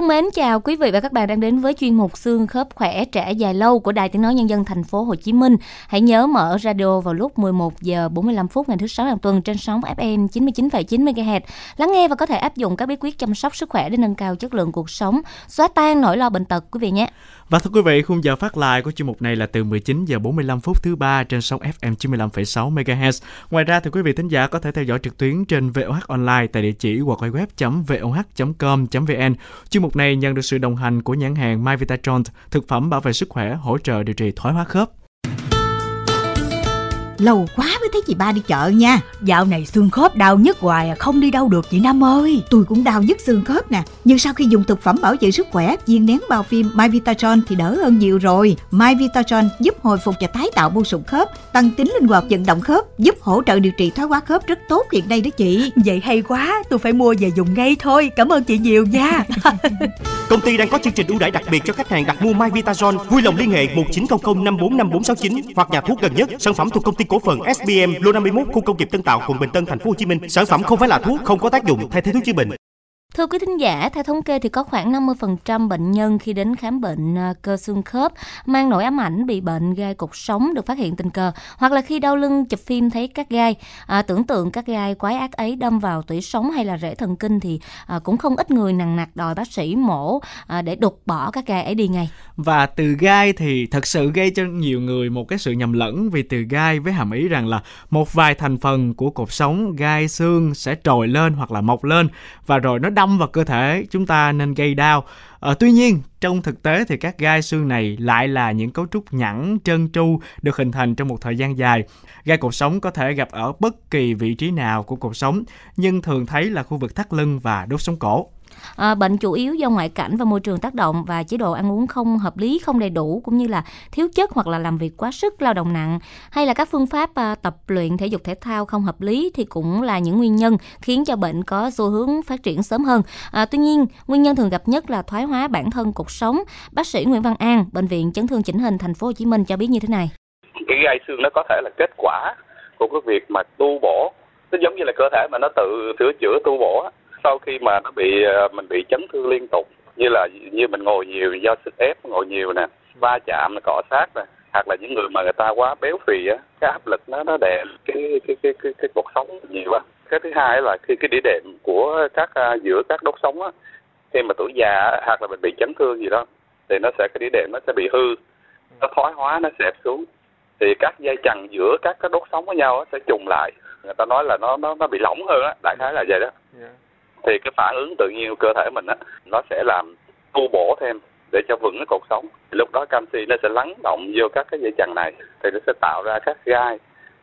Thân mến chào quý vị và các bạn đang đến với chuyên mục xương khớp khỏe trẻ dài lâu của Đài Tiếng nói nhân dân thành phố Hồ Chí Minh. Hãy nhớ mở radio vào lúc 11 giờ 45 phút ngày thứ sáu hàng tuần trên sóng FM 99,9 MHz. Lắng nghe và có thể áp dụng các bí quyết chăm sóc sức khỏe để nâng cao chất lượng cuộc sống, xóa tan nỗi lo bệnh tật quý vị nhé. Và thưa quý vị, khung giờ phát lại của chuyên mục này là từ 19 giờ 45 phút thứ ba trên sóng FM 95,6 MHz. Ngoài ra thì quý vị thính giả có thể theo dõi trực tuyến trên VOH online tại địa chỉ web.voh.com.vn. Chuyên mục này nhận được sự đồng hành của nhãn hàng Myvitatron thực phẩm bảo vệ sức khỏe, hỗ trợ điều trị thoái hóa khớp. Lâu quá mới thấy chị ba đi chợ nha. Dạo này xương khớp đau nhức hoài à, không đi đâu được chị Năm ơi. Tôi cũng đau nhức xương khớp nè. Nhưng sau khi dùng thực phẩm bảo vệ sức khỏe viên nén bao phim My Vitatron thì đỡ hơn nhiều rồi. My Vitatron giúp hồi phục và tái tạo mô sụn khớp Tăng tính linh hoạt vận động khớp Giúp hỗ trợ điều trị thoái hóa khớp rất tốt hiện nay đó chị. Vậy hay quá tôi phải mua về dùng ngay thôi. Cảm ơn chị nhiều nha. Công ty đang có chương trình ưu đãi đặc biệt cho khách hàng đặt mua My Vitatron Vui lòng liên hệ 1900 545469 hoặc nhà thuốc gần nhất. Sản phẩm thuộc công ty cổ phần SBM lô 51 khu công nghiệp Tân Tạo quận Bình Tân thành phố Hồ Chí Minh. Sản phẩm không phải là thuốc, không có tác dụng thay thế thuốc chữa bệnh. Thưa quý thính giả, theo thống kê thì có khoảng 50% bệnh nhân khi đến khám bệnh à, cơ xương khớp mang nỗi ám ảnh bị bệnh gai cột sống được phát hiện tình cờ hoặc là khi đau lưng chụp phim thấy các gai à, tưởng tượng các gai quái ác ấy đâm vào tủy sống hay là rễ thần kinh thì à, cũng không ít người nặng nặc đòi bác sĩ mổ à, để đục bỏ các gai ấy đi ngay. Và từ gai thì thật sự gây cho nhiều người một cái sự nhầm lẫn vì từ gai với hàm ý rằng là một vài thành phần của cột sống gai xương sẽ trồi lên hoặc là mọc lên và rồi nó đâm vào cơ thể chúng ta nên gây đau. À, tuy nhiên, trong thực tế thì các gai xương này lại là những cấu trúc nhẵn, trơn tru được hình thành trong một thời gian dài. Gai cột sống có thể gặp ở bất kỳ vị trí nào của cột sống, nhưng thường thấy là khu vực thắt lưng và đốt sống cổ. À, bệnh chủ yếu do ngoại cảnh và môi trường tác động và chế độ ăn uống không hợp lý, không đầy đủ cũng như là thiếu chất hoặc là làm việc quá sức, lao động nặng hay là các phương pháp à, tập luyện thể dục thể thao không hợp lý thì cũng là những nguyên nhân khiến cho bệnh có xu hướng phát triển sớm hơn. À, tuy nhiên, nguyên nhân thường gặp nhất là thoái hóa bản thân cuộc sống. Bác sĩ Nguyễn Văn An, bệnh viện chấn thương chỉnh hình thành phố Hồ Chí Minh cho biết như thế này. Cái gai xương nó có thể là kết quả của cái việc mà tu bổ nó giống như là cơ thể mà nó tự sửa chữa tu bổ sau khi mà nó bị ờ, mình bị chấn thương liên tục như là như mình ngồi nhiều do sức ép ngồi nhiều nè va chạm cọ sát nè hoặc là những người mà người ta quá béo phì á cái áp lực nó nó đè cái cái cái cái, cái cuộc sống nhiều quá cái thứ hai là khi cái đĩa đệm của các à, giữa các đốt sống á khi mà tuổi già hoặc là mình bị chấn thương gì đó thì nó sẽ cái đĩa đệm nó sẽ bị hư nó thoái hóa nó xẹp xuống. Thì các dây chằng giữa các cái đốt sống với nhau á, sẽ trùng lại. Người ta nói là nó nó nó bị lỏng hơn á đại khái là vậy đó. Dạ thì cái phản ứng tự nhiên của cơ thể mình á, nó sẽ làm tu bổ thêm để cho vững cái cột sống. Lúc đó canxi nó sẽ lắng động vô các cái dây chằng này, thì nó sẽ tạo ra các gai,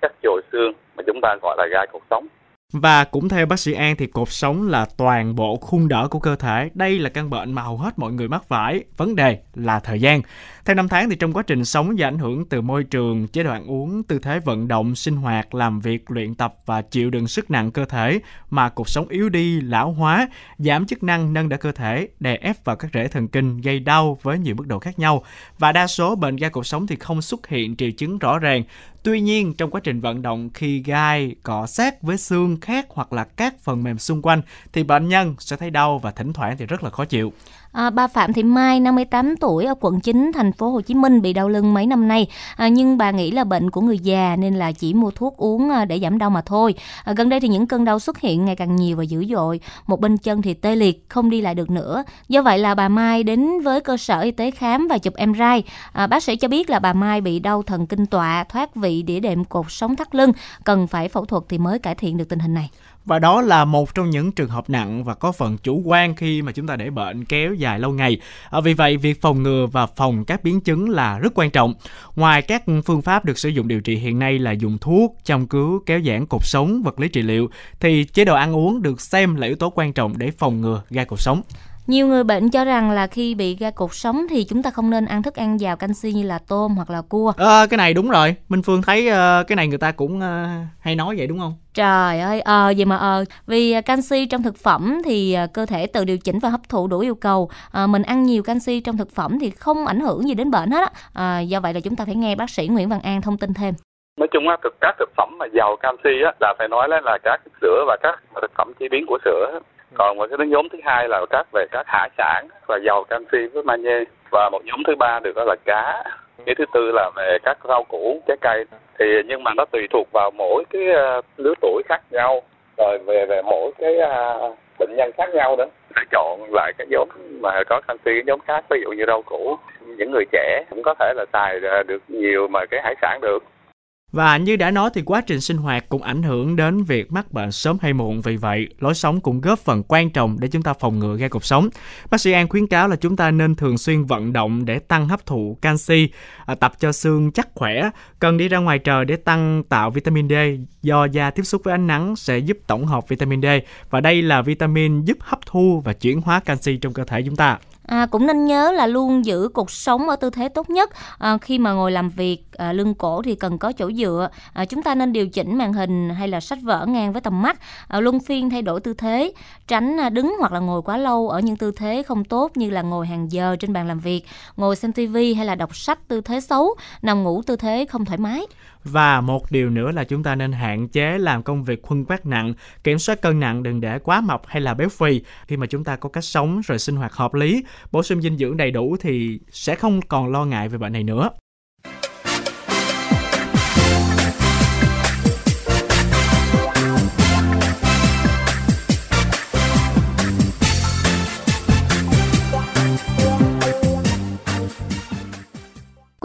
các chồi xương mà chúng ta gọi là gai cột sống và cũng theo bác sĩ An thì cột sống là toàn bộ khung đỡ của cơ thể. Đây là căn bệnh mà hầu hết mọi người mắc phải. Vấn đề là thời gian. Theo năm tháng thì trong quá trình sống do ảnh hưởng từ môi trường, chế độ ăn uống, tư thế vận động, sinh hoạt, làm việc, luyện tập và chịu đựng sức nặng cơ thể mà cột sống yếu đi, lão hóa, giảm chức năng nâng đỡ cơ thể, đè ép vào các rễ thần kinh gây đau với nhiều mức độ khác nhau. Và đa số bệnh gai cột sống thì không xuất hiện triệu chứng rõ ràng. Tuy nhiên, trong quá trình vận động khi gai cọ sát với xương khác hoặc là các phần mềm xung quanh thì bệnh nhân sẽ thấy đau và thỉnh thoảng thì rất là khó chịu. À, bà Phạm Thị Mai, 58 tuổi ở quận 9 thành phố Hồ Chí Minh bị đau lưng mấy năm nay, à, nhưng bà nghĩ là bệnh của người già nên là chỉ mua thuốc uống à, để giảm đau mà thôi. À, gần đây thì những cơn đau xuất hiện ngày càng nhiều và dữ dội, một bên chân thì tê liệt, không đi lại được nữa. Do vậy là bà Mai đến với cơ sở y tế khám và chụp MRI. À, bác sĩ cho biết là bà Mai bị đau thần kinh tọa, thoát vị đĩa đệm cột sống thắt lưng, cần phải phẫu thuật thì mới cải thiện được tình hình này. Và đó là một trong những trường hợp nặng và có phần chủ quan khi mà chúng ta để bệnh kéo dài lâu ngày. À, vì vậy, việc phòng ngừa và phòng các biến chứng là rất quan trọng. Ngoài các phương pháp được sử dụng điều trị hiện nay là dùng thuốc, chăm cứu, kéo giãn cột sống, vật lý trị liệu, thì chế độ ăn uống được xem là yếu tố quan trọng để phòng ngừa gai cột sống. Nhiều người bệnh cho rằng là khi bị gai cột sống thì chúng ta không nên ăn thức ăn giàu canxi như là tôm hoặc là cua. À, cái này đúng rồi. Minh Phương thấy uh, cái này người ta cũng uh, hay nói vậy đúng không? Trời ơi, ờ vậy mà ờ vì canxi trong thực phẩm thì cơ thể tự điều chỉnh và hấp thụ đủ yêu cầu. À, mình ăn nhiều canxi trong thực phẩm thì không ảnh hưởng gì đến bệnh hết á. À, do vậy là chúng ta phải nghe bác sĩ Nguyễn Văn An thông tin thêm nói chung á các thực phẩm mà giàu canxi á là phải nói là, là các sữa và các thực phẩm chế biến của sữa còn cái nhóm thứ hai là các về các hải sản và giàu canxi với magie và một nhóm thứ ba được đó là cá. Cái thứ tư là về các rau củ trái cây. Thì nhưng mà nó tùy thuộc vào mỗi cái uh, lứa tuổi khác nhau. Rồi về về mỗi cái uh, bệnh nhân khác nhau nữa. Phải chọn lại cái nhóm mà có canxi cái nhóm khác ví dụ như rau củ. Những người trẻ cũng có thể là xài được nhiều mà cái hải sản được và như đã nói thì quá trình sinh hoạt cũng ảnh hưởng đến việc mắc bệnh sớm hay muộn. Vì vậy, lối sống cũng góp phần quan trọng để chúng ta phòng ngừa gai cột sống. Bác sĩ An khuyến cáo là chúng ta nên thường xuyên vận động để tăng hấp thụ canxi, à, tập cho xương chắc khỏe, cần đi ra ngoài trời để tăng tạo vitamin D do da tiếp xúc với ánh nắng sẽ giúp tổng hợp vitamin D và đây là vitamin giúp hấp thu và chuyển hóa canxi trong cơ thể chúng ta. À, cũng nên nhớ là luôn giữ cuộc sống ở tư thế tốt nhất à, khi mà ngồi làm việc à, lưng cổ thì cần có chỗ dựa à, chúng ta nên điều chỉnh màn hình hay là sách vở ngang với tầm mắt à, luân phiên thay đổi tư thế tránh à, đứng hoặc là ngồi quá lâu ở những tư thế không tốt như là ngồi hàng giờ trên bàn làm việc ngồi xem tivi hay là đọc sách tư thế xấu nằm ngủ tư thế không thoải mái và một điều nữa là chúng ta nên hạn chế làm công việc khuân quát nặng, kiểm soát cân nặng đừng để quá mập hay là béo phì. Khi mà chúng ta có cách sống rồi sinh hoạt hợp lý, bổ sung dinh dưỡng đầy đủ thì sẽ không còn lo ngại về bệnh này nữa.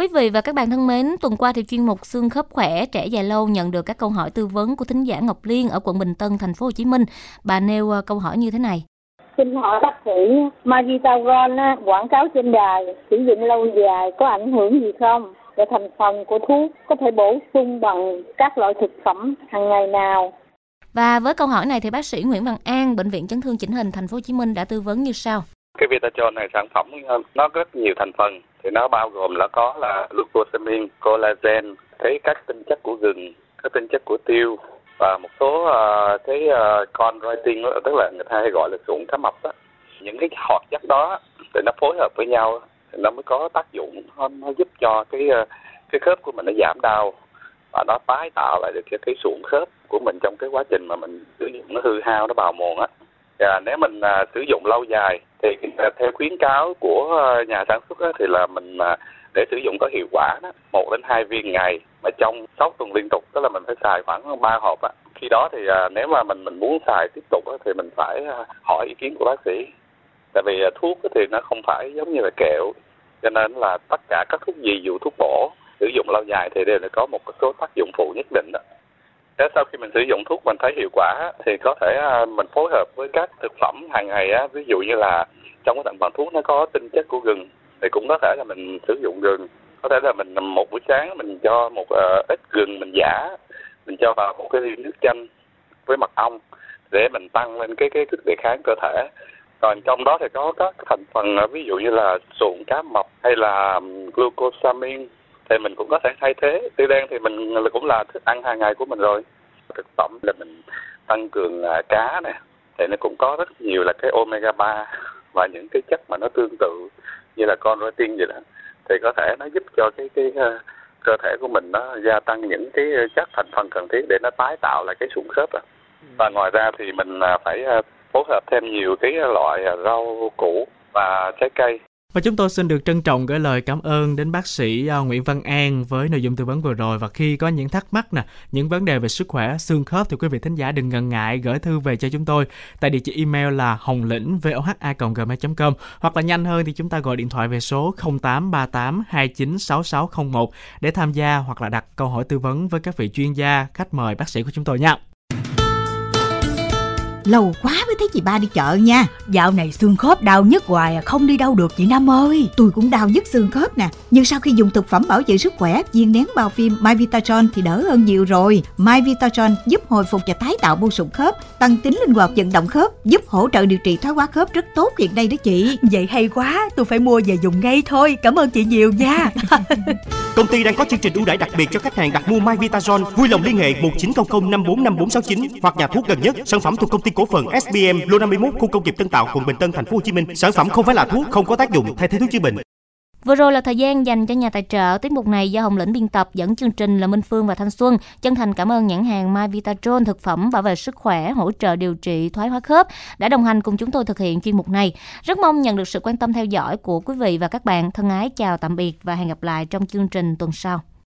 Quý vị và các bạn thân mến, tuần qua thì chuyên mục xương khớp khỏe trẻ dài lâu nhận được các câu hỏi tư vấn của thính giả Ngọc Liên ở quận Bình Tân, thành phố Hồ Chí Minh. Bà nêu ờ, câu hỏi như thế này. Xin hỏi bác sĩ, Magitaron quảng cáo trên đài sử dụng lâu dài có ảnh hưởng gì không? Và thành phần của thuốc có thể bổ sung bằng các loại thực phẩm hàng ngày nào? Và với câu hỏi này thì bác sĩ Nguyễn Văn An, bệnh viện chấn thương chỉnh hình thành phố Hồ Chí Minh đã tư vấn như sau. Cái Vitachon này sản phẩm ờ, nó rất nhiều thành phần thì nó bao gồm là có là glucosamine, collagen, thấy các tinh chất của gừng, các tinh chất của tiêu và một số uh, cái ờ, uh, chondroitin tức là người ta hay gọi là sụn cá mập đó. Những cái hoạt chất đó thì nó phối hợp với nhau thì nó mới có tác dụng nó, nó giúp cho cái uh, cái khớp của mình nó giảm đau và nó tái tạo lại được cái, cái sụn khớp của mình trong cái quá trình mà mình sử dụng nó hư hao nó bào mòn á và nếu mình à, sử dụng lâu dài thì à, theo khuyến cáo của à, nhà sản xuất á, thì là mình à, để sử dụng có hiệu quả đó một đến hai viên ngày mà trong 6 tuần liên tục tức là mình phải xài khoảng ba hộp á. Khi đó thì à, nếu mà mình mình muốn xài tiếp tục á, thì mình phải à, hỏi ý kiến của bác sĩ. Tại vì à, thuốc thì nó không phải giống như là kẹo cho nên là tất cả các thuốc gì dù thuốc bổ sử dụng lâu dài thì đều có một số tác dụng phụ nhất định đó. Thế sau khi mình sử dụng thuốc mình thấy hiệu quả thì có thể à, mình phối hợp với các thực phẩm hàng ngày á, ví dụ như là trong cái thành phần thuốc nó có tinh chất của gừng thì cũng có thể là mình sử dụng gừng. Có thể là mình một buổi sáng mình cho một uh, ít gừng mình giả mình cho vào một cái ly nước chanh với mật ong để mình tăng lên cái cái sức đề kháng cơ thể. Còn trong đó thì có các thành phần ờ, ví dụ như là sụn cá mập hay là glucosamine thì mình cũng có thể thay thế. Tiêu đen thì mình cũng là thức ăn hàng ngày của mình rồi. Thực phẩm là mình tăng cường uh, cá nè. Thì nó cũng có rất nhiều là cái omega 3 và những cái chất mà nó tương tự như là con protein vậy đó. Thì có thể nó giúp cho cái cái uh, cơ thể của mình nó gia tăng những cái chất thành phần cần thiết để nó tái tạo lại cái sụn khớp à. và ngoài ra thì mình uh, phải uh, phối hợp thêm nhiều cái loại rau củ và trái cây và chúng tôi xin được trân trọng gửi lời cảm ơn đến bác sĩ à, Nguyễn Văn An với nội dung tư vấn vừa rồi và khi có những thắc mắc nè, những vấn đề về sức khỏe xương khớp thì quý vị thính giả đừng ngần ngại gửi thư về cho chúng tôi tại địa chỉ email là hồng lĩnh voha@gmail.com hoặc là nhanh hơn thì chúng ta gọi điện thoại về số 0838 296601 để tham gia hoặc là đặt câu hỏi tư vấn với các vị chuyên gia, khách mời bác sĩ của chúng tôi nha. Lâu quá mới thấy chị ba đi chợ nha. Dạo này xương khớp đau nhức hoài à Không đi đâu được chị Năm ơi. Tôi cũng đau nhức xương khớp nè. Nhưng sau khi dùng thực phẩm bảo vệ sức khỏe Viên nén bao phim My Vitatron thì đỡ hơn nhiều rồi. My Vitatron giúp hồi phục và tái tạo mô sụn khớp Tăng tính linh hoạt vận động khớp Giúp hỗ trợ điều trị thoái hóa khớp rất tốt hiện nay đó chị. Vậy hay quá Tôi phải mua về dùng ngay thôi. Cảm ơn chị nhiều nha. Công ty đang có chương trình ưu đãi đặc biệt cho khách hàng đặt mua My Vitatron Vui lòng liên hệ 1900 545469 hoặc nhà thuốc gần nhất. Sản phẩm thuộc công ty cổ phần SBM Lô 51 khu công nghiệp Tân Tạo quận Bình Tân thành phố Hồ Chí Minh. Sản phẩm không phải là thuốc, không có tác dụng thay thế thuốc chữa bệnh. Vừa rồi là thời gian dành cho nhà tài trợ. Tiết mục này do Hồng Lĩnh biên tập dẫn chương trình là Minh Phương và Thanh Xuân. Chân thành cảm ơn nhãn hàng My Vitatron thực phẩm bảo vệ sức khỏe, hỗ trợ điều trị thoái hóa khớp đã đồng hành cùng chúng tôi thực hiện chuyên mục này. Rất mong nhận được sự quan tâm theo dõi của quý vị và các bạn. Thân ái chào tạm biệt và hẹn gặp lại trong chương trình tuần sau.